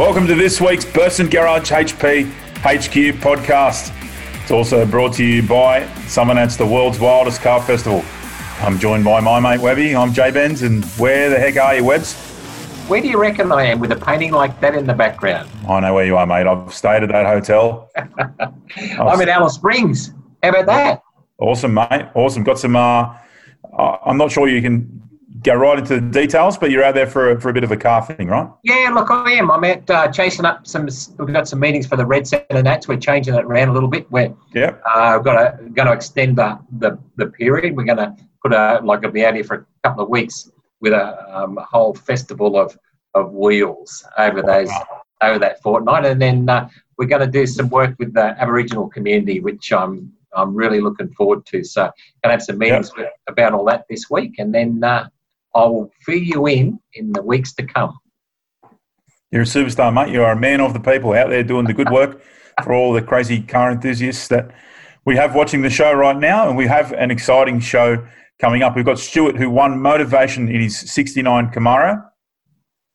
Welcome to this week's Burson Garage HP HQ podcast. It's also brought to you by Summernats the world's wildest car festival. I'm joined by my mate Webby. I'm Jay Benz, and where the heck are you, Webbs? Where do you reckon I am with a painting like that in the background? I know where you are, mate. I've stayed at that hotel. I'm in Alice Springs. How about that? Awesome, mate. Awesome. Got some. Uh, I'm not sure you can go right into the details, but you're out there for a, for a bit of a car thing, right? Yeah, look, I am. I'm out uh, chasing up some. We've got some meetings for the Red Centre and that's. We're changing it around a little bit. We're yeah. Uh, we've got to going to extend the, the the period. We're going to put a like I'll be out here for a couple of weeks with a, um, a whole festival of of wheels over those wow. over that fortnight, and then uh, we're going to do some work with the Aboriginal community, which I'm I'm really looking forward to. So, going to have some meetings yep. about all that this week, and then uh, I'll fill you in in the weeks to come. You're a superstar, mate. You are a man of the people out there doing the good work for all the crazy car enthusiasts that we have watching the show right now, and we have an exciting show coming up. We've got Stuart, who won motivation in his '69 Camaro.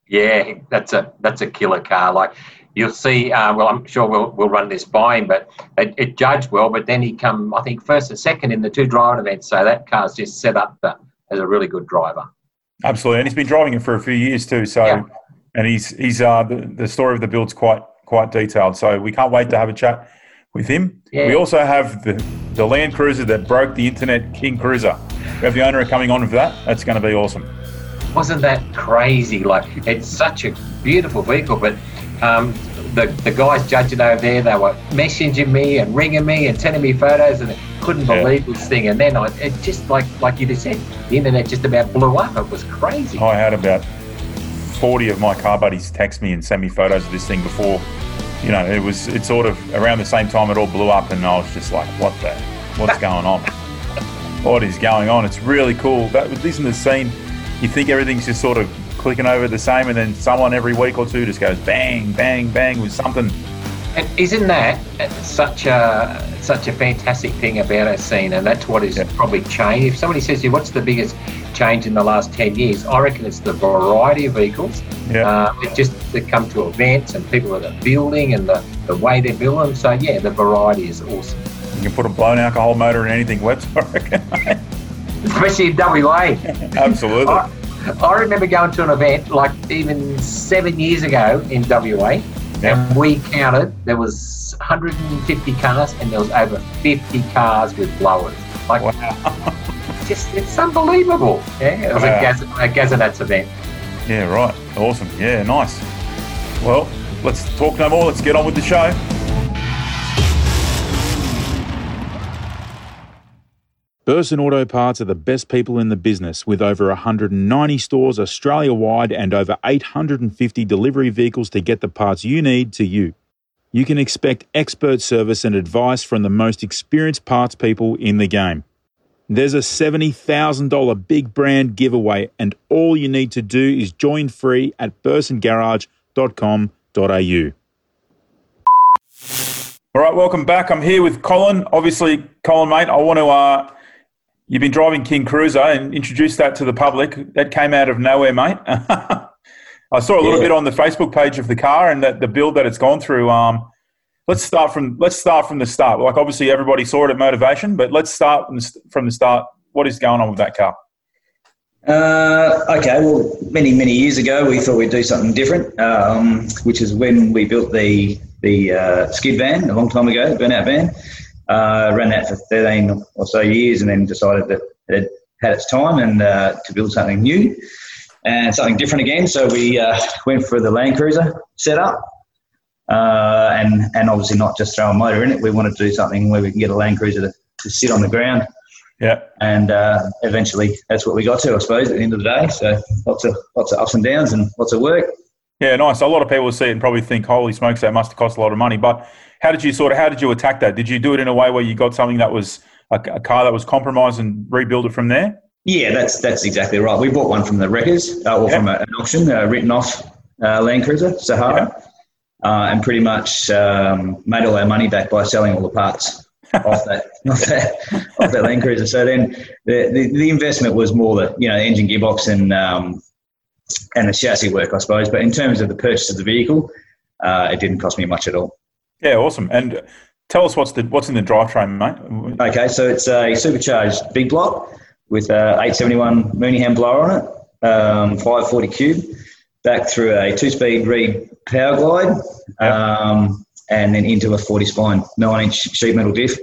Yeah, that's a that's a killer car. Like you'll see. Uh, well, I'm sure we'll we'll run this by him, but it, it, judged well. But then he come, I think, first and second in the two driving events. So that car's just set up the, as a really good driver. Absolutely, and he's been driving it for a few years too. So, yeah. and he's he's uh, the, the story of the build's quite quite detailed. So we can't wait to have a chat with him. Yeah. We also have the the Land Cruiser that broke the internet, King Cruiser. We have the owner coming on with that. That's going to be awesome wasn't that crazy? Like, it's such a beautiful vehicle, but um, the, the guys judging over there, they were messaging me and ringing me and sending me photos, and couldn't believe yeah. this thing. And then I, it just like like you just said, the internet just about blew up. It was crazy. I had about forty of my car buddies text me and send me photos of this thing before. You know, it was it sort of around the same time it all blew up, and I was just like, "What the? What's going on? what is going on?" It's really cool. That isn't the scene you think everything's just sort of clicking over the same, and then someone every week or two just goes bang, bang, bang with something. And isn't that such a such a fantastic thing about our scene? And that's what is probably changed. If somebody says to you, "What's the biggest change in the last ten years?" I reckon it's the variety of vehicles. Yeah. Uh, it just they come to events and people that are building and the, the way they build them. So yeah, the variety is awesome. You can put a blown alcohol motor in anything reckon. especially in WA. Absolutely. I, I, remember going to an event like even seven years ago in WA, yep. and we counted there was 150 cars, and there was over 50 cars with blowers. Like, wow. just it's unbelievable. Yeah, it was wow. a, Gaz, a Gazzanats event. Yeah, right. Awesome. Yeah, nice. Well, let's talk no more. Let's get on with the show. Burson Auto Parts are the best people in the business with over 190 stores Australia wide and over 850 delivery vehicles to get the parts you need to you. You can expect expert service and advice from the most experienced parts people in the game. There's a $70,000 big brand giveaway, and all you need to do is join free at bursongarage.com.au. All right, welcome back. I'm here with Colin. Obviously, Colin, mate, I want to uh, You've been driving King Cruiser and introduced that to the public. That came out of nowhere, mate. I saw a little yeah. bit on the Facebook page of the car and the, the build that it's gone through. Um, let's start from let's start from the start. Like obviously everybody saw it at Motivation, but let's start from the start. What is going on with that car? Uh, okay, well, many many years ago we thought we'd do something different, um, which is when we built the the uh, skid van a long time ago, the burnout van. Uh, ran that for 13 or so years and then decided that it had its time and uh, to build something new and something different again. So we uh, went for the Land Cruiser setup. Uh, and and obviously not just throw a motor in it. We wanted to do something where we can get a Land Cruiser to, to sit on the ground. Yeah. And uh, eventually, that's what we got to, I suppose, at the end of the day. So lots of lots of ups and downs and lots of work. Yeah, nice. A lot of people see it and probably think, "Holy smokes, that must have cost a lot of money." But how did you sort of how did you attack that? Did you do it in a way where you got something that was a, a car that was compromised and rebuild it from there? Yeah, that's that's exactly right. We bought one from the wreckers uh, or yeah. from a, an auction, uh, written off uh, Land Cruiser Sahara, yeah. uh, and pretty much um, made all our money back by selling all the parts off that off that off that Land Cruiser. So then the, the, the investment was more the you know engine gearbox and um, and the chassis work, I suppose. But in terms of the purchase of the vehicle, uh, it didn't cost me much at all. Yeah, awesome. And tell us what's the what's in the drivetrain, mate. Okay, so it's a supercharged big block with a 871 Mooneyham blower on it, um, 540 cube, back through a two-speed Reid power glide, um, and then into a 40 spline nine-inch sheet metal diff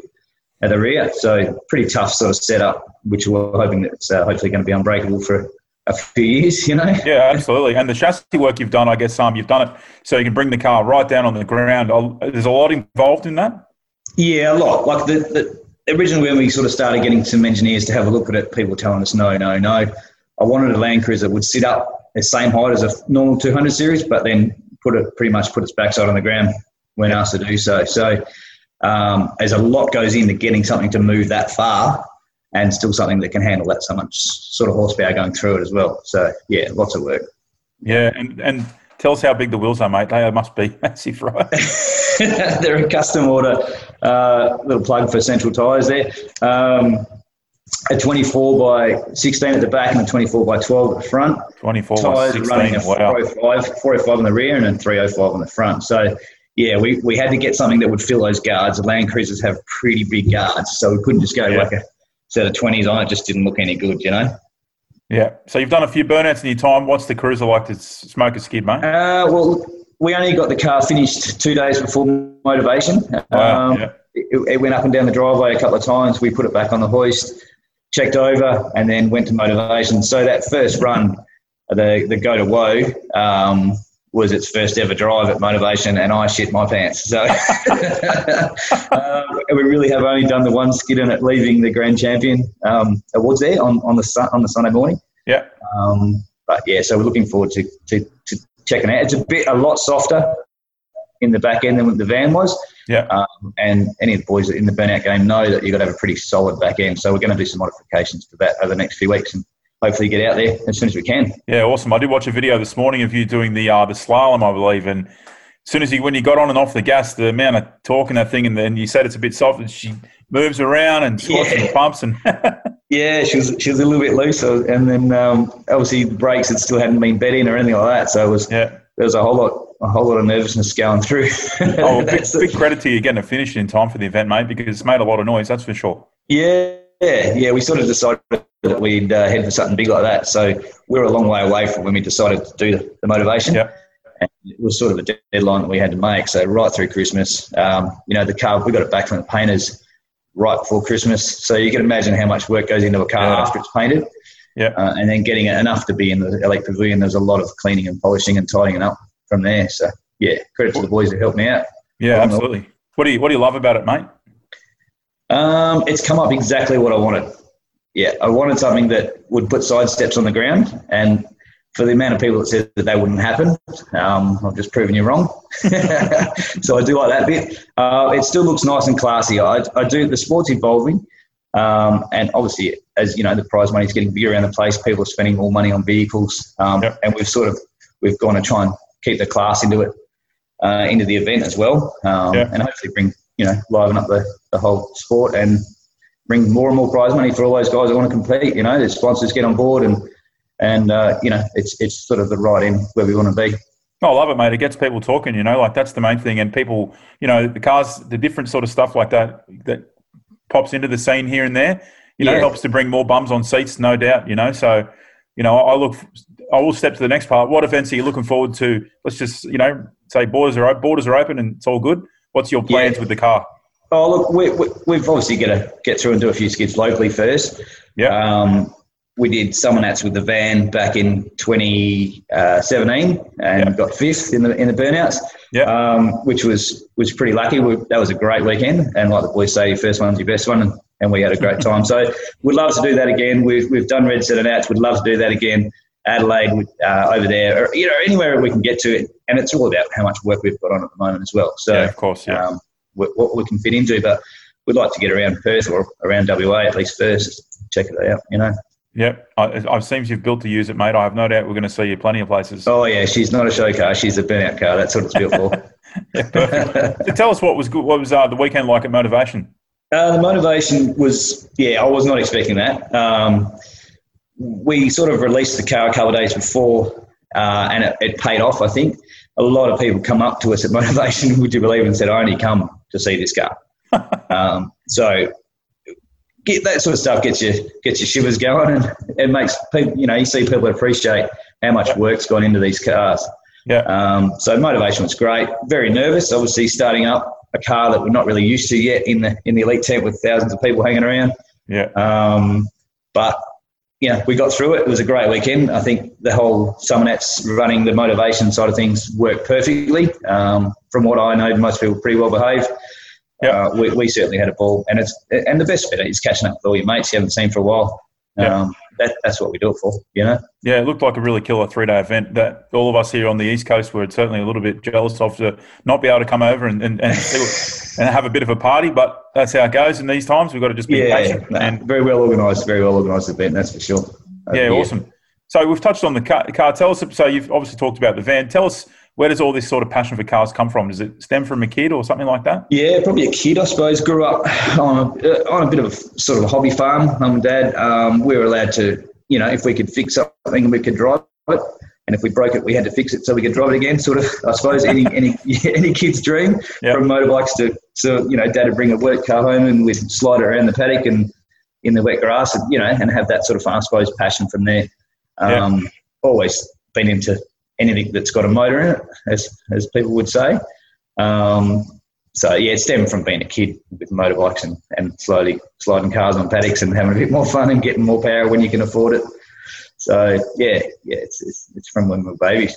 at the rear. So pretty tough sort of setup, which we're hoping that's uh, hopefully going to be unbreakable for a few years, you know. Yeah, absolutely. And the chassis work you've done, I guess, um, you've done it so you can bring the car right down on the ground. There's a lot involved in that. Yeah, a lot. Like the, the originally when we sort of started getting some engineers to have a look at it, people telling us no, no, no. I wanted a Land Cruiser that would sit up the same height as a normal 200 series, but then put it pretty much put its backside on the ground when asked to do so. So um, as a lot goes into getting something to move that far, and still something that can handle that so much sort of horsepower going through it as well. So yeah, lots of work. Yeah, and and tell us how big the wheels are, mate. They must be massive, right? They're a custom order uh, little plug for central tyres there. Um, a 24 by 16 at the back and a 24 by 12 at the front. 24 tyres by 16, running a 405, wow. 405 on the rear and a 305 on the front. So yeah, we, we had to get something that would fill those guards. The Land Cruisers have pretty big guards, so we couldn't just go yeah. like a set of 20s on it. Just didn't look any good, you know? Yeah. So you've done a few burnouts in your time. What's the cruiser like to smoke a skid, mate? Uh, well, we only got the car finished two days before motivation. Wow, um, yeah. it, it, went up and down the driveway a couple of times. We put it back on the hoist, checked over, and then went to motivation. So that first run, the the go to whoa, um, was its first ever drive at Motivation, and I shit my pants. So uh, we really have only done the one skid in it, leaving the Grand Champion um, awards there on, on the on the Sunday morning. Yeah. Um, but yeah, so we're looking forward to, to, to checking it out. It's a bit a lot softer in the back end than what the van was. Yeah. Um, and any of the boys in the burnout game know that you've got to have a pretty solid back end. So we're going to do some modifications to that over the next few weeks and hopefully get out there as soon as we can. Yeah, awesome. I did watch a video this morning of you doing the uh, the slalom, I believe, and as soon as you when you got on and off the gas, the amount of talking that thing, and then you said it's a bit soft, and she moves around and squats yeah. and pumps and. yeah, she was she was a little bit loose, and then um, obviously the brakes it still hadn't been bedding or anything like that, so it was yeah. there was a whole lot a whole lot of nervousness going through. oh, big, big credit to you getting it finish in time for the event, mate, because it's made a lot of noise. That's for sure. Yeah, yeah, yeah. We sort of decided that we'd uh, head for something big like that. So we are a long way away from when we decided to do the, the motivation. Yep. And it was sort of a deadline that we had to make. So right through Christmas, um, you know, the car we got it back from the painters right before Christmas. So you can imagine how much work goes into a car yeah. after it's painted. Yeah. Uh, and then getting it enough to be in the Elite Pavilion. There's a lot of cleaning and polishing and tidying it up from there. So yeah, credit to the boys who helped me out. Yeah, absolutely. What do you What do you love about it, mate? Um, it's come up exactly what I wanted. Yeah, I wanted something that would put side steps on the ground, and for the amount of people that said that they wouldn't happen, um, I've just proven you wrong. so I do like that bit. Uh, it still looks nice and classy. I, I do. The sport's evolving, um, and obviously, as you know, the prize money is getting bigger around the place. People are spending more money on vehicles, um, yep. and we've sort of we've gone to try and keep the class into it, uh, into the event as well, um, yeah. and hopefully bring you know liven up the, the whole sport and bring more and more prize money for all those guys that want to compete. You know, the sponsors get on board and and uh, you know it's it's sort of the right end where we want to be. Oh, I love it, mate. It gets people talking. You know, like that's the main thing, and people, you know, the cars, the different sort of stuff like that that pops into the scene here and there. You know, yeah. helps to bring more bums on seats, no doubt. You know, so you know, I look, I will step to the next part. What events are you looking forward to? Let's just, you know, say borders are borders are open and it's all good. What's your plans yeah. with the car? Oh, look, we, we, have obviously got to get through and do a few skids locally first. Yeah. Um, we did Summernats with the van back in 2017 and yep. got fifth in the in the burnouts. Yeah. Um, which was was pretty lucky. We, that was a great weekend, and like the boys say, your first one's your best one, and, and we had a great time. so we'd love to do that again. We've we've done Red CentreNATS. We'd love to do that again. Adelaide, uh, over there, or you know anywhere we can get to it, and it's all about how much work we've got on at the moment as well. So yeah, of course, yeah. Um, what we can fit into. But we'd like to get around Perth or around WA at least first, check it out, you know. Yep, I, I've seen you've built to use it, mate. I have no doubt we're going to see you plenty of places. Oh yeah, she's not a show car; she's a burnout car. That's what it's built for. yeah, so tell us what was good. What was uh, the weekend like at Motivation? Uh, the motivation was, yeah, I was not expecting that. Um, we sort of released the car a couple of days before, uh, and it, it, paid off. I think a lot of people come up to us at Motivation, would you believe, and said, I only come to see this car. um, so get that sort of stuff gets you gets your shivers going and it makes people you know you see people appreciate how much work's gone into these cars. Yeah. um, so motivation was great. Very nervous obviously starting up a car that we're not really used to yet in the in the elite tent with thousands of people hanging around. Yeah. um, but yeah we got through it. It was a great weekend. I think the whole Summer Nats running the motivation side of things worked perfectly. Um, from what I know most people pretty well behaved Yep. uh, we, we certainly had a ball, and it's and the best bit is catching up with all your mates you haven't seen for a while. Yep. Um, that, that's what we do it for, you know. Yeah, it looked like a really killer three day event that all of us here on the East Coast were certainly a little bit jealous of to not be able to come over and, and, and, and have a bit of a party. But that's how it goes in these times. We've got to just be Yeah, patient. And very well organised, very well organised event, that's for sure. Uh, yeah, awesome. So we've touched on the car, car. Tell us, so you've obviously talked about the van. Tell us, where does all this sort of passion for cars come from? Does it stem from a kid or something like that? Yeah, probably a kid, I suppose. Grew up on a, uh, on a bit of a sort of a hobby farm. Mum and dad, um, we were allowed to, you know, if we could fix something, we could drive it, and if we broke it, we had to fix it so we could drive it again. Sort of, I suppose, any any any kid's dream Yep. from motorbikes to, so you know, dad would bring a work car home and we'd slide it around the paddock and in the wet grass, and you know, and have that sort of, I suppose, passion from there. Um, Always been into anything that's got a motor in it, as as people would say. Um, so yeah, it stemmed from being a kid with motorbikes and, and slowly sliding cars on paddocks and having a bit more fun and getting more power when you can afford it. So yeah, yeah, it's it's, it's from when we were babies.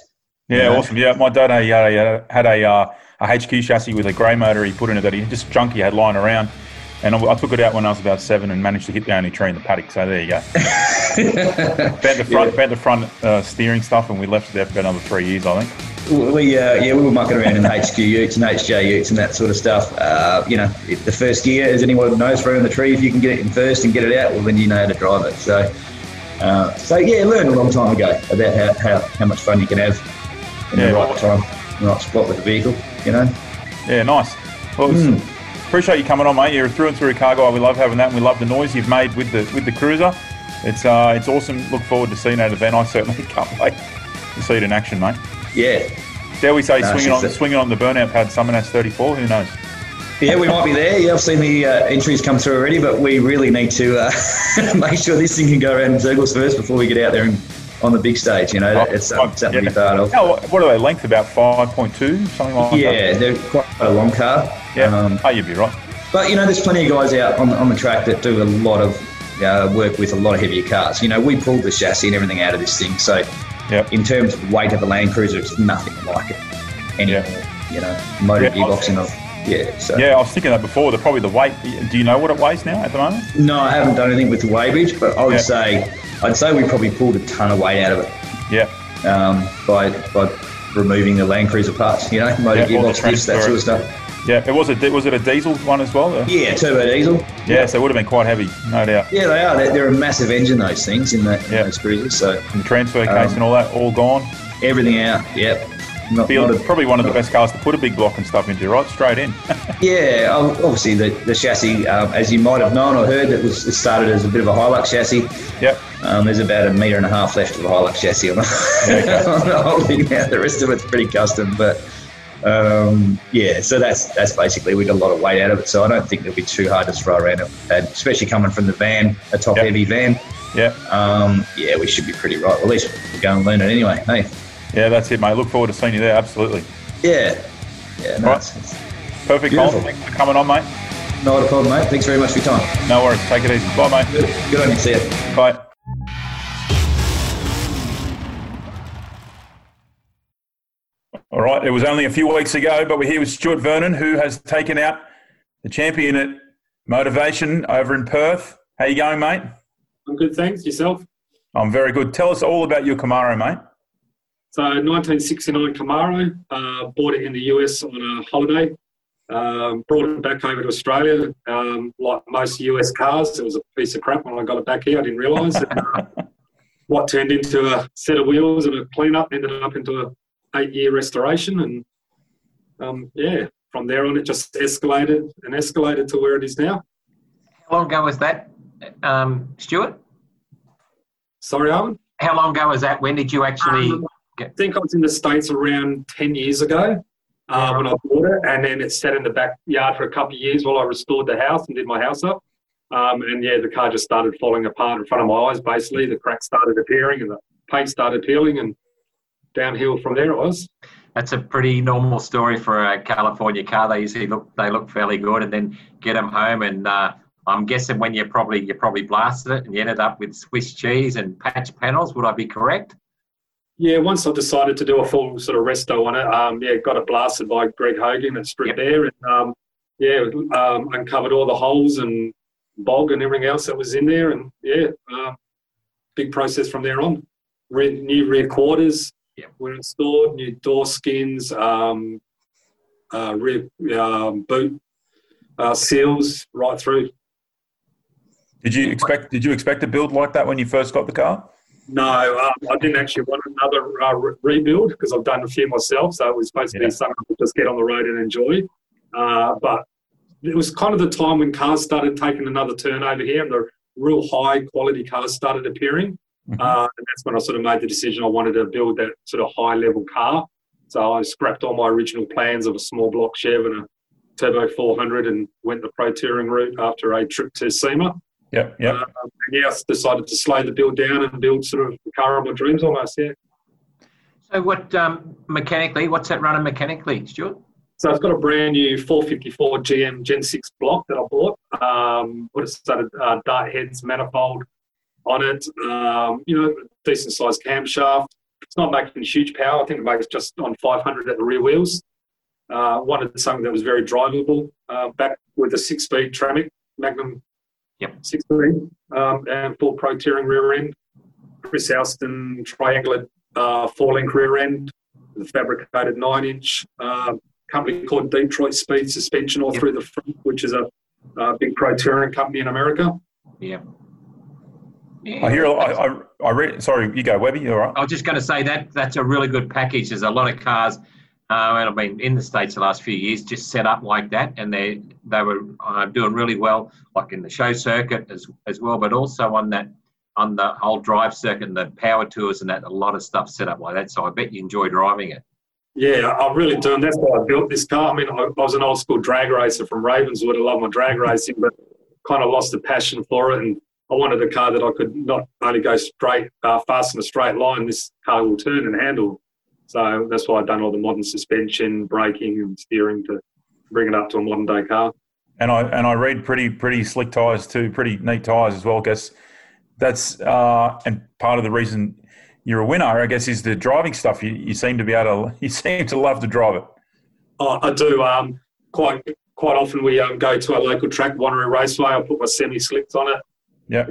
Yeah, Yeah. awesome. Yeah, my dad had a, had a, uh, a HQ chassis with a grey motor he put in it that he just junky had lying around. And I, I took it out when I was about seven and managed to hit the only tree in the paddock. So there you go. bent the front, bent the front uh, steering stuff, and we left it there for another three years, I think. We uh, yeah we were mucking around in HQ Utes and HJ Utes and that sort of stuff. Uh, you know, the first gear, as anyone knows, around the tree, if you can get it in first and get it out, well then you know how to drive it. So uh, so yeah, learned a long time ago about how, how, how much fun you can have in Yeah, the right well- time, the right spot with the vehicle. You know. Yeah, nice. Well, it's- appreciate you coming on, mate. You're a through and through a car. We love having that, and we love the noise you've made with the with the cruiser. It's uh, it's awesome. Look forward to seeing that event. I certainly can't wait to see it in action, mate. Yeah, Dare we say No, swinging on a- swinging on the burnout pad, Summernats 34? Who knows? Yeah, we might be there. Yeah, I've seen the uh, entries come through already, but we really need to uh, make sure this thing can go around in circles first before we get out there and on the big stage. You know, it's something, something to be part of. How, what are they length? About 5.2, something like that. Yeah, they're quite a long car. Yeah. Um, oh, you'd be right. but you know, there's plenty of guys out on, on the track that do a lot of uh, work with a lot of heavier cars. You know, we pulled the chassis and everything out of this thing, so Yep. in terms of weight of a Land Cruiser, it's nothing like it anymore. You know, motor Yeah, gearboxing of yeah. So Yeah, I was thinking that before. The probably the weight. Do you know what it weighs now at the moment? no, I haven't done anything with the weighbridge, but I would Yeah. say I'd say we probably pulled a ton of weight out of it. Yeah. um, by by removing the Land Cruiser parts, you know, motor Yeah, gearbox diffs, that sort of stuff. Yeah. It was a was it a diesel one as well? Yeah, turbo diesel. Yeah, so it would have been quite heavy, no doubt. Yeah, they are. They're, they're a massive engine, those things in, that, in Yeah. those cruisers. So And the transfer case Um, and all that, all gone. everything out. Yep. Not, Feel, not a- probably one of the best cars to put a big block and stuff into, right? Straight in. yeah, obviously the, the chassis, um, as you might have known or heard, it was it started as a bit of a Hilux chassis. yep. Um, there's about a metre and a half left of the Hilux chassis on the, Yeah, okay. on the whole thing now. The rest of it's pretty custom, but um, yeah. So that's that's basically we got a lot of weight out of it. So I don't think it'll be too hard to throw around it, and especially coming from the van, a top Yep. heavy van. Yeah. Um, yeah, we should be pretty right. Well, at least we'll go and learn it anyway. Hey, Yeah, that's it, mate. Look forward to seeing you there. Absolutely. yeah, yeah. No, Right. it's, it's Perfect, Beautiful. Colin. Thanks for coming on, mate. not a problem, mate. Thanks very much for your time. No worries. Take it easy. Bye, mate. Good, good on you. See you. Bye. Right, it was only a few weeks ago, but we're here with Stuart Vernon, who has taken out the champion at Motivation over in Perth. How you going, mate? I'm good, thanks. Yourself? I'm very good. Tell us all about your Camaro, mate. So, 1969 Camaro, uh, bought it in the US on a holiday. Um, brought it back over to Australia. Um, like most US cars, it was a piece of crap when I got it back here. I didn't realise what turned into a set of wheels and a clean-up ended up into a eight-year restoration, and um, yeah, from there on it just escalated and escalated to where it is now. How long ago was that, um, Stuart? Sorry, Owen. How long ago was that? When did you actually? Um, I think I was in the States around 10 years ago uh, when I bought it, and then it sat in the backyard for a couple of years while I restored the house and did my house up. Um, and yeah, the car just started falling apart in front of my eyes. Basically, the cracks started appearing and the paint started peeling, and downhill from there it was. That's a pretty normal story for a California car. They usually look they look fairly good, and then get them home. And uh, I'm guessing when you probably you probably blasted it and you ended up with Swiss cheese and patch panels. Would I be correct? Yeah, once I decided to do a full sort of resto on it, um, yeah, got it blasted by Greg Hogan at Strip yep. there, and um, yeah, um, uncovered all the holes and bog and everything else that was in there, and yeah, uh, big process from there on. Re- new rear quarters yep. were installed, new door skins, um, uh, rear um, boot uh, seals right through. Did you expect? Did you expect a build like that when you first got the car? No, um, I didn't actually want another uh, re- rebuild because I've done a few myself. So it was supposed to yeah. be something to just get on the road and enjoy. Uh, but it was kind of the time when cars started taking another turn over here and the real high quality cars started appearing. Mm-hmm. Uh, and that's when I sort of made the decision I wanted to build that sort of high level car. So I scrapped all my original plans of a small block Chev and a Turbo 400 and went the pro touring route after a trip to SEMA. Yeah, yeah. Um, and yeah, I decided to slow the build down and build sort of the car of my dreams almost, yeah. So what um, mechanically, what's that running mechanically, Stuart? So I've got a brand new 454 GM Gen 6 block that I bought. Um, put a set of uh, dart heads manifold on it. Um, you know, decent sized camshaft. It's not making huge power. I think it makes just on 500 at the rear wheels. Uh, wanted something that was very drivable. Uh, back with a six speed Tremec Magnum Yep. Six speed um, and full pro touring rear end. Chris Alston triangular uh, four link rear end a fabricated nine inch. Uh, company called Detroit Speed Suspension all yep. through the front, which is a, a, big pro touring company in America. Yeah. I hear. I, I, I read. Sorry, you go, Webby. You all right? I was just going to say that that's a really good package. There's a lot of cars uh, and I've been in the states the last few years, just set up like that, and they they were uh, doing really well, like in the show circuit as as well, but also on that on the whole drive circuit and the power tours and that. A lot of stuff set up like that. So I bet you enjoy driving it. Yeah, I really do, and that's why I built this car. I mean, I, was an old school drag racer from Ravenswood. I love my drag racing, but kind of lost the passion for it, and I wanted a car that I could not only go straight, uh, fast in a straight line. This car will turn and handle so that's why I've done all the modern suspension, braking, and steering to bring it up to a modern day car. And I and I read pretty pretty slick tyres too, pretty neat tyres as well. I guess that's uh, and part of the reason you're a winner, I guess, is the driving stuff. You, you seem to be able to you seem to love to drive it. Oh, I do. Um, quite quite often we um, go to our local track, Wanneroo Raceway. I put my semi slicks on it. Yeah.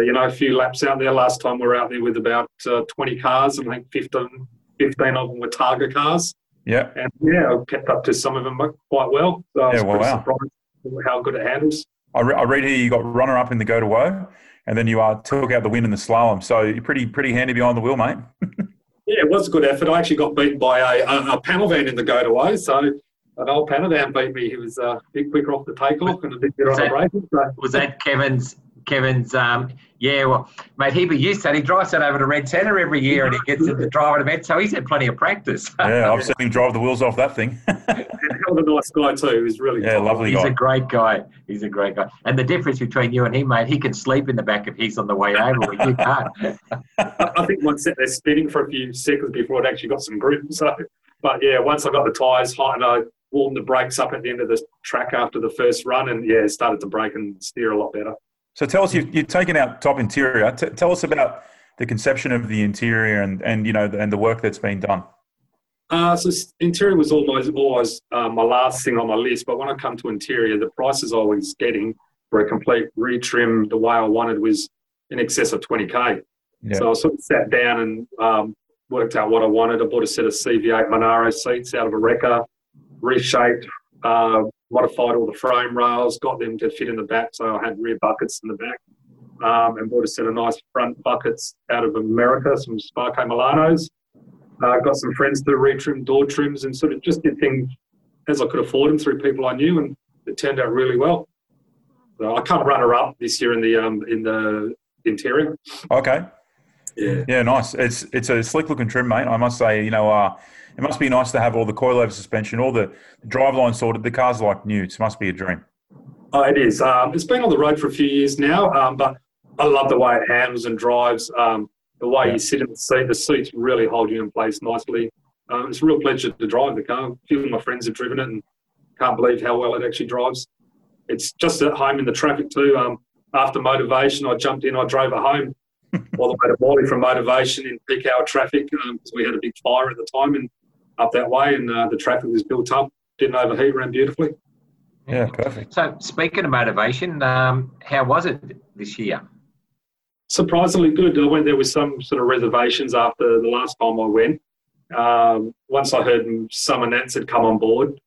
You know, a few laps out there. Last time we were out there with about uh, 20 cars, and I think 15, 15 of them were Targa cars. Yeah. And yeah, I kept up to some of them quite well. So I was yeah, well, wow. surprised how good it handles. I, re- I read here you got runner up in the go to whoa, and then you uh, took out the win in the slalom. So you're pretty pretty handy behind the wheel, mate. yeah, it was a good effort. I actually got beaten by a, a, a panel van in the go to whoa. So an old panel van beat me. He was uh, a bit quicker off the takeoff and a bit better on the braking. So. Was that Kevin's Kevin's, um, yeah, well, mate, he'd be used to that. He drives that over to Red Centre every year and he gets it to drive an event, so he's had plenty of practice. yeah, I've seen him drive the wheels off that thing. and hell of a nice guy too. He's really yeah, lovely He's guy. a great guy. He's a great guy. And the difference between you and him, mate, he can sleep in the back if he's on the way over, but you can't. I think once they're spinning for a few seconds before it actually got some grip. So, but yeah, once I got the tyres hot and I warmed the brakes up at the end of the track after the first run, and yeah, started to brake and steer a lot better. So tell us, you've, you've taken out top interior. T- tell us about the conception of the interior and, and you know and the work that's been done. Uh, so interior was always always uh, my last thing on my list, but when I come to interior, the prices I was getting for a complete retrim the way I wanted was in excess of 20k. Yeah. So I sort of sat down and um, worked out what I wanted. I bought a set of CV8 Monaro seats out of a wrecker, reshaped, uh, modified all the frame rails, got them to fit in the back, so I had rear buckets in the back, um, and bought a set of nice front buckets out of America, some Sparco Milanos. Uh, got some friends to retrim door trims and sort of just did things as I could afford them through people I knew, and it turned out really well. So I can't runner up this year in the um, in the interior. Okay. Yeah. Yeah, nice. It's it's a slick looking trim, mate. I must say, you know, uh, it must be nice to have all the coilover suspension, all the driveline sorted. The car's like new. It must be a dream. Oh, it is. Um, it's been on the road for a few years now, um, but I love the way it handles and drives. Um, the way Yeah. you sit in the seat, the seats really hold you in place nicely. Um, it's a real pleasure to drive the car. A few of my friends have driven it and can't believe how well it actually drives. It's just at home in the traffic too. Um, after motivation, I jumped in, I drove it home all the way to Morley from motivation in peak hour traffic because we had a big fire at the time and up that way, and uh, the traffic was built up, didn't overheat, ran beautifully. Yeah, perfect. So, speaking of motivation, um, how was it this year? surprisingly good. I went there with some sort of reservations after the last time I went. Um, once I heard Summernats had come on board,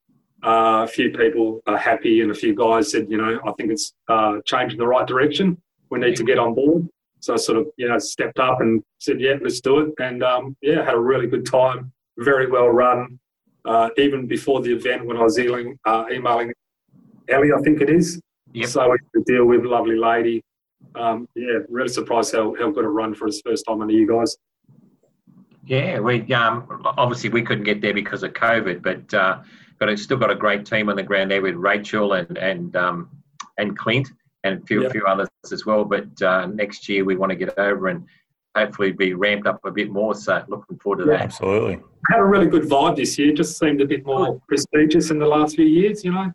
uh, a few people are happy, and a few guys said, you know, I think it's uh, changing the right direction. We need to get on board. So I sort of, you know, stepped up and said, yeah, let's do it. And um, yeah, had a really good time. Very well run. Uh, even before the event, when I was emailing, uh, emailing Ellie, I think it is. Yep. So we deal with lovely lady. Um, yeah, really surprised how, how good a run for his first time under you guys. Yeah, we um, obviously we couldn't get there because of COVID, but uh, got a, still got a great team on the ground there with Rachel and and um, and Clint and a few Yeah. few others as well. But uh, next year we want to get over and hopefully be ramped up a bit more. So looking forward to that. Absolutely. Had a really good vibe this year. Just seemed a bit more prestigious in the last few years. You know,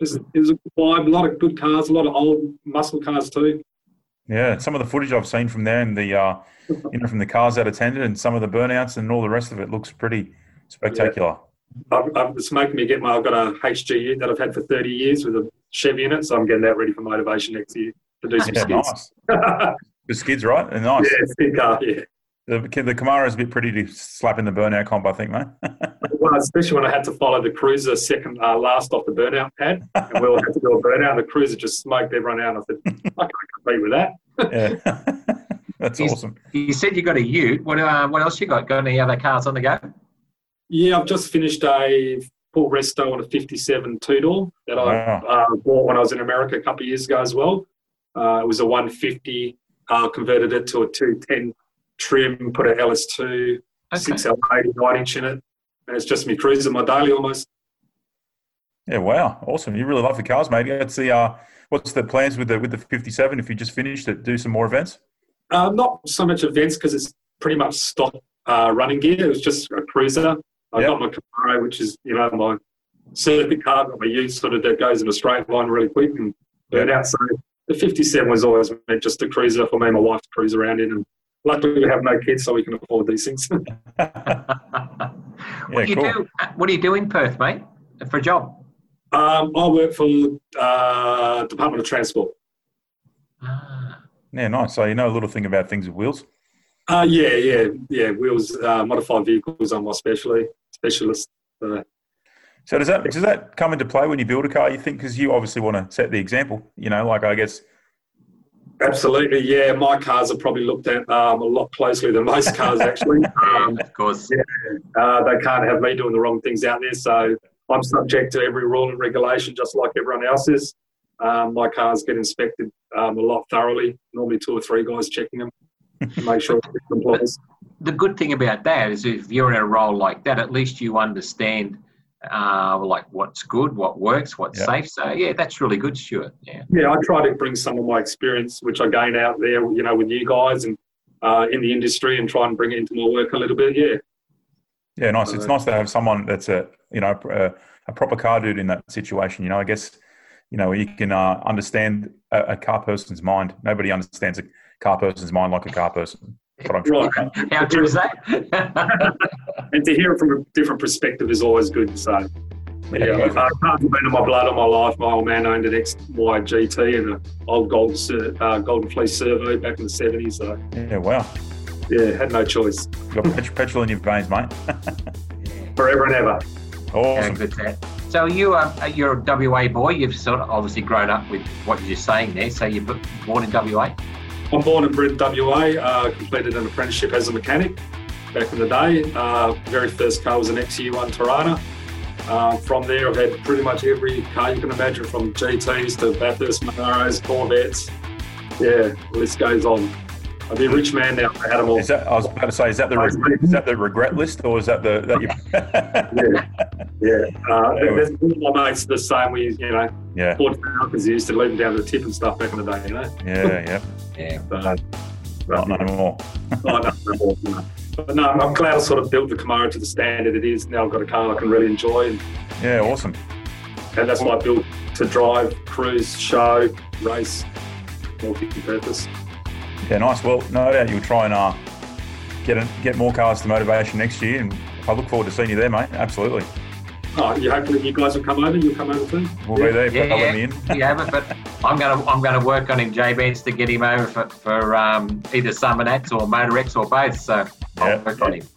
just it was a vibe. A lot of good cars, a lot of old muscle cars too. Yeah, some of the footage I've seen from there and the uh, you know from the cars that attended and some of the burnouts and all the rest of it looks pretty spectacular. I've, I've, it's making me get my. I've got a HGU that I've had for 30 years with a Chevy unit, so I'm getting that ready for motivation next year to do some Yeah, skids. nice. The skids, right? And nice. yeah, big car. Yeah. The, the Camaro is a bit pretty to slap in the burnout comp, I think, mate. Well, especially when I had to follow the cruiser second uh, last off the burnout pad, and we all had to do a burnout. And the cruiser just smoked everyone out. And I said, I can't compete with that. yeah, that's Is- awesome. You said you got a Ute. What uh, what else you got? Got any other cars on the go? Yeah, I've just finished a full resto on a 57 two door that I Wow. uh, bought when I was in America a couple of years ago as well. Uh, it was a 150, uh, converted it to a 210 trim, put a LS2, Okay. 6L80 9 inch in it, and it's just me cruising my daily almost. Yeah, wow, awesome. You really love the cars, mate. Let's see. Uh, what's the plans with the with the fifty-seven? If you just finished it, do some more events. Uh, not so much events because it's pretty much stock uh, running gear. It was just a cruiser. I Yep. got my Camaro, which is you know my circuit car, got my use sort of that goes in a straight line really quick and burn out. So the 57 was always meant just a cruiser for me and my wife to cruise around in. And luckily we have no kids, so we can afford these things. what do you cool. do? What do you do in Perth, mate, for a job? um, I work for uh, Department of Transport. Ah, Yeah, nice. So you know a little thing about things with wheels. Uh, yeah, yeah, yeah. Wheels, uh, modified vehicles are my specialty, specialist. Uh, So does that does that come into play when you build a car? You think because you obviously want to set the example. You know, like I guess. Absolutely, yeah. My cars are probably looked at um, a lot closely than most cars, actually. Um, of course. uh, they can't have me doing the wrong things out there, so I'm subject to every rule and regulation, just like everyone else is. Um, my cars get inspected um, a lot thoroughly. Normally, two or three guys checking them to make sure it complies. The good thing about that is if you're in a role like that, at least you understand uh, like what's good, what works, what's Yeah. safe. So yeah, that's really good, Stuart. Yeah. Yeah, I try to bring some of my experience, which I gain out there, you know, with you guys and uh, in the industry, and try and bring it into my work a little bit. Yeah. Yeah, nice. It's nice to have someone that's a you know a, a proper car dude in that situation. You know, I guess you know you can uh, understand a, a car person's mind. Nobody understands a car person's mind like a car person. That's what I'm trying to Right. How true is that? and to hear it from a different perspective is always good. So, yeah, perfect. uh, car's been in my blood all my life. My old man owned an XY GT and an old Golden, uh, Golden Fleece Servo back in the 70s. So, Yeah, wow. yeah, had no choice. You got petrol in your veins, mate. Forever and ever. Yeah, good to So you are you're a WA boy. You've sort of obviously grown up with what you're saying there. So you're born in WA. I'm born and bred in WA, uh, completed an apprenticeship as a mechanic back in the day. Uh, very first car was an XU1 Torana. Uh, from there, I've had pretty much every car you can imagine, from GTs to Bathurst, Monaros, Corvettes. Yeah, the list goes on. I'd be a rich man now. I had them all. Is that I was about to say? Is that the re- is that the regret list, or is that the that you? yeah, yeah. Uh, there's my mates the same. We you know yeah, bought because you used to leave them down to the tip and stuff back in the day. You know. yeah, yeah. Yeah. But, Not no more. Oh, no, no more, no. But no, I'm glad I sort of built the Camaro to the standard it is. Now I've got a car I can really enjoy, and, Yeah, awesome. and that's why I built to drive, cruise, show, race, multi-purpose. Yeah, nice. Well, no doubt you'll try and uh, get a, get more cars to motivation next year, and I look forward to seeing you there, mate. Absolutely. Oh, you hopefully you guys will come over. You'll come over too. We'll be there if Yeah, yeah. me in. You haven't, but I'm gonna I'm gonna work on him, J Benz, to get him over for, for um, either Summer Nats or MotorEx or both. So I'll Yeah. work on him.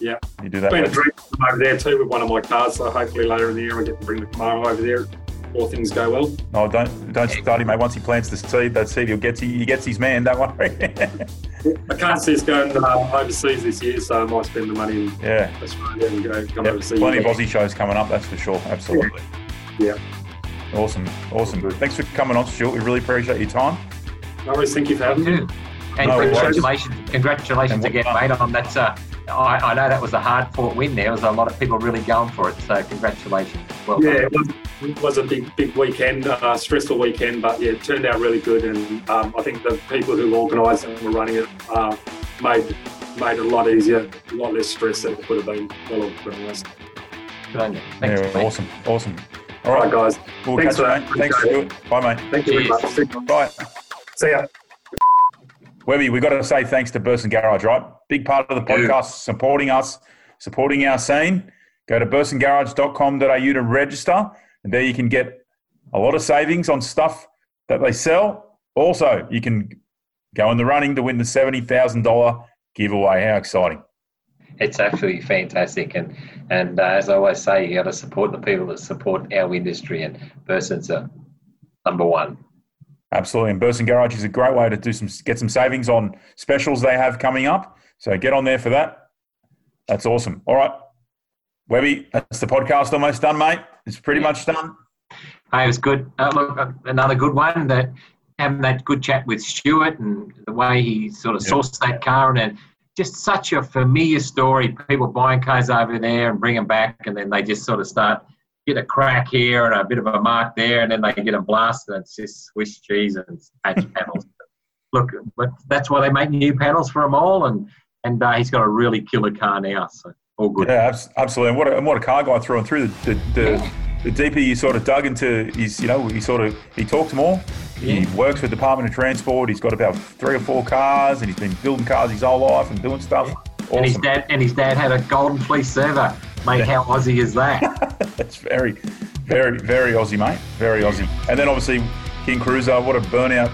You do that. Been a dream to come over there too with one of my cars. So hopefully later in the year I get to bring the Camaro over there. All things go well. No, don't don't start him, mate. Once he plants the seed, that seed he'll get he gets his man. Don't worry. I can't see us going um, overseas this year, so I might spend the money in yeah. Australia and go come Yep. overseas. Plenty of Aussie shows coming up, that's for sure. Absolutely. Yeah. Awesome. Awesome. Thanks for coming on, Stuart. We really appreciate your time. No worries. Thank you for having me. And No worries. congratulations, congratulations And what- again, mate, on that. Uh, I, I know that was a hard fought win. There was a lot of people really going for it. So congratulations. Well Yeah, it was, it was a big, big weekend, uh, stressful weekend, but yeah, it turned out really good. And um, I think the people who organised it and were running it uh, made made it a lot easier, a lot less stress than it would have been well organised. Good on you. Thanks, yeah, mate. awesome. Awesome. All All right, right, guys. We'll Thanks for mate. that. Thanks, Appreciate Stuart. Bye, mate. Thank you very much. See you. Bye. See ya. Webby, we've got to say thanks to Burson Garage, right? Big part of the Yeah. podcast, supporting us, supporting our scene. Go to bursongarage.com.au to register, and there you can get a lot of savings on stuff that they sell. Also, you can go in the running to win the $70,000 giveaway. How exciting! It's absolutely fantastic, and and uh, as I always say, you got to support the people that support our industry, and Burson's a number one. Absolutely. And Burson Garage is a great way to do some get some savings on specials they have coming up. So get on there for that. That's awesome. All right. Webby, that's the podcast almost done, mate. It's pretty much done. Hey, it was good. Uh, look, uh, another good one. That having that good chat with Stuart and the way he sort of Yeah. sourced that car, and then just such a familiar story. People buying cars over there and bring them back, and then they just sort of start get a crack here and a bit of a mark there, and then they get them blasted. And it's just Swiss cheese and patch panels. Look, but that's why they make new panels for them all, and and uh, he's got a really killer car now. So all good. Yeah, absolutely. And what a, and what a car guy through and through. The, the, the, the deeper you sort of dug into his, you know, he sort of he talks more. He works for Department of Transport. He's got about three or four cars, and he's been building cars his whole life and doing stuff. And his dad and his dad had a golden fleece server. Mate, how Aussie is that? That's very, very, very Aussie, mate. Very Aussie. And then obviously King Cruiser, what a burnout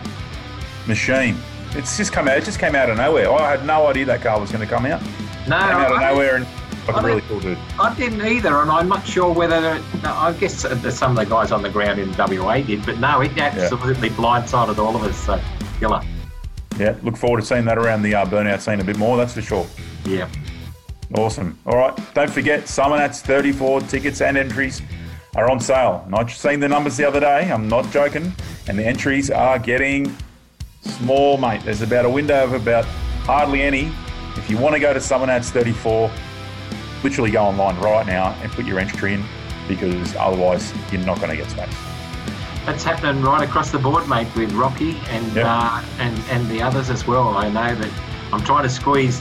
machine. It's just come out. It just came out of nowhere. I had no idea that car was going to come out. No, Came out of I, nowhere and like I really cool dude. I didn't either, and I'm not sure whether. I guess some of the guys on the ground in WA did, but no, it absolutely blindsided all of us. So, killer. Yeah, look forward to seeing that around the uh, burnout scene a bit more. That's for sure. Yeah. Awesome. All right. Don't forget, Summer Nats 34 tickets and entries are on sale. Not seen the numbers the other day. I'm not joking. And the entries are getting small, mate. There's about a window of about hardly any. If you want to go to Summer Nats 34, literally go online right now and put your entry in because otherwise you're not going to get space. That's happening right across the board, mate, with Rocky and Yeah. uh, and and the others as well. I know that I'm trying to squeeze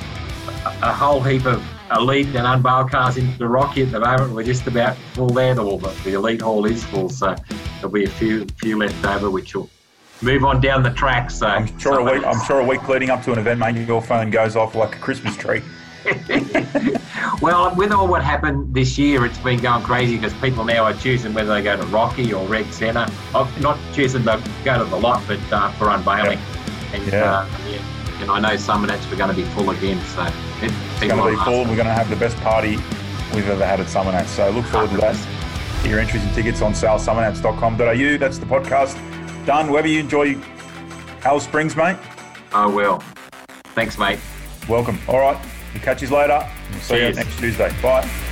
a, whole heap of elite and unbailed cars into the Rocky at the moment. We're just about full there. The, the, the elite hall is full, so there'll be a few few left over, which will move on down the track. So I'm sure a week. I'm sure a week leading up to an event, mate, your phone goes off like a Christmas tree. well, with all what happened this year, it's been going crazy because people now are choosing whether they go to Rocky or Red Centre. Not choosing to go to the lot, but uh, for unveiling. And, Yeah. Uh, yeah. And I know some of that's going to be full again. So it, It's going to be full. We're going to have the best party we've ever had at Summer Nats. So look forward to that. Get your entries and tickets on sale, summernats.com.au. That's the podcast. Done. Whether you enjoy Alice Springs, mate, I will. Thanks, mate. welcome. All right. We'll catch you later. We'll see Cheers. you next Tuesday. Bye.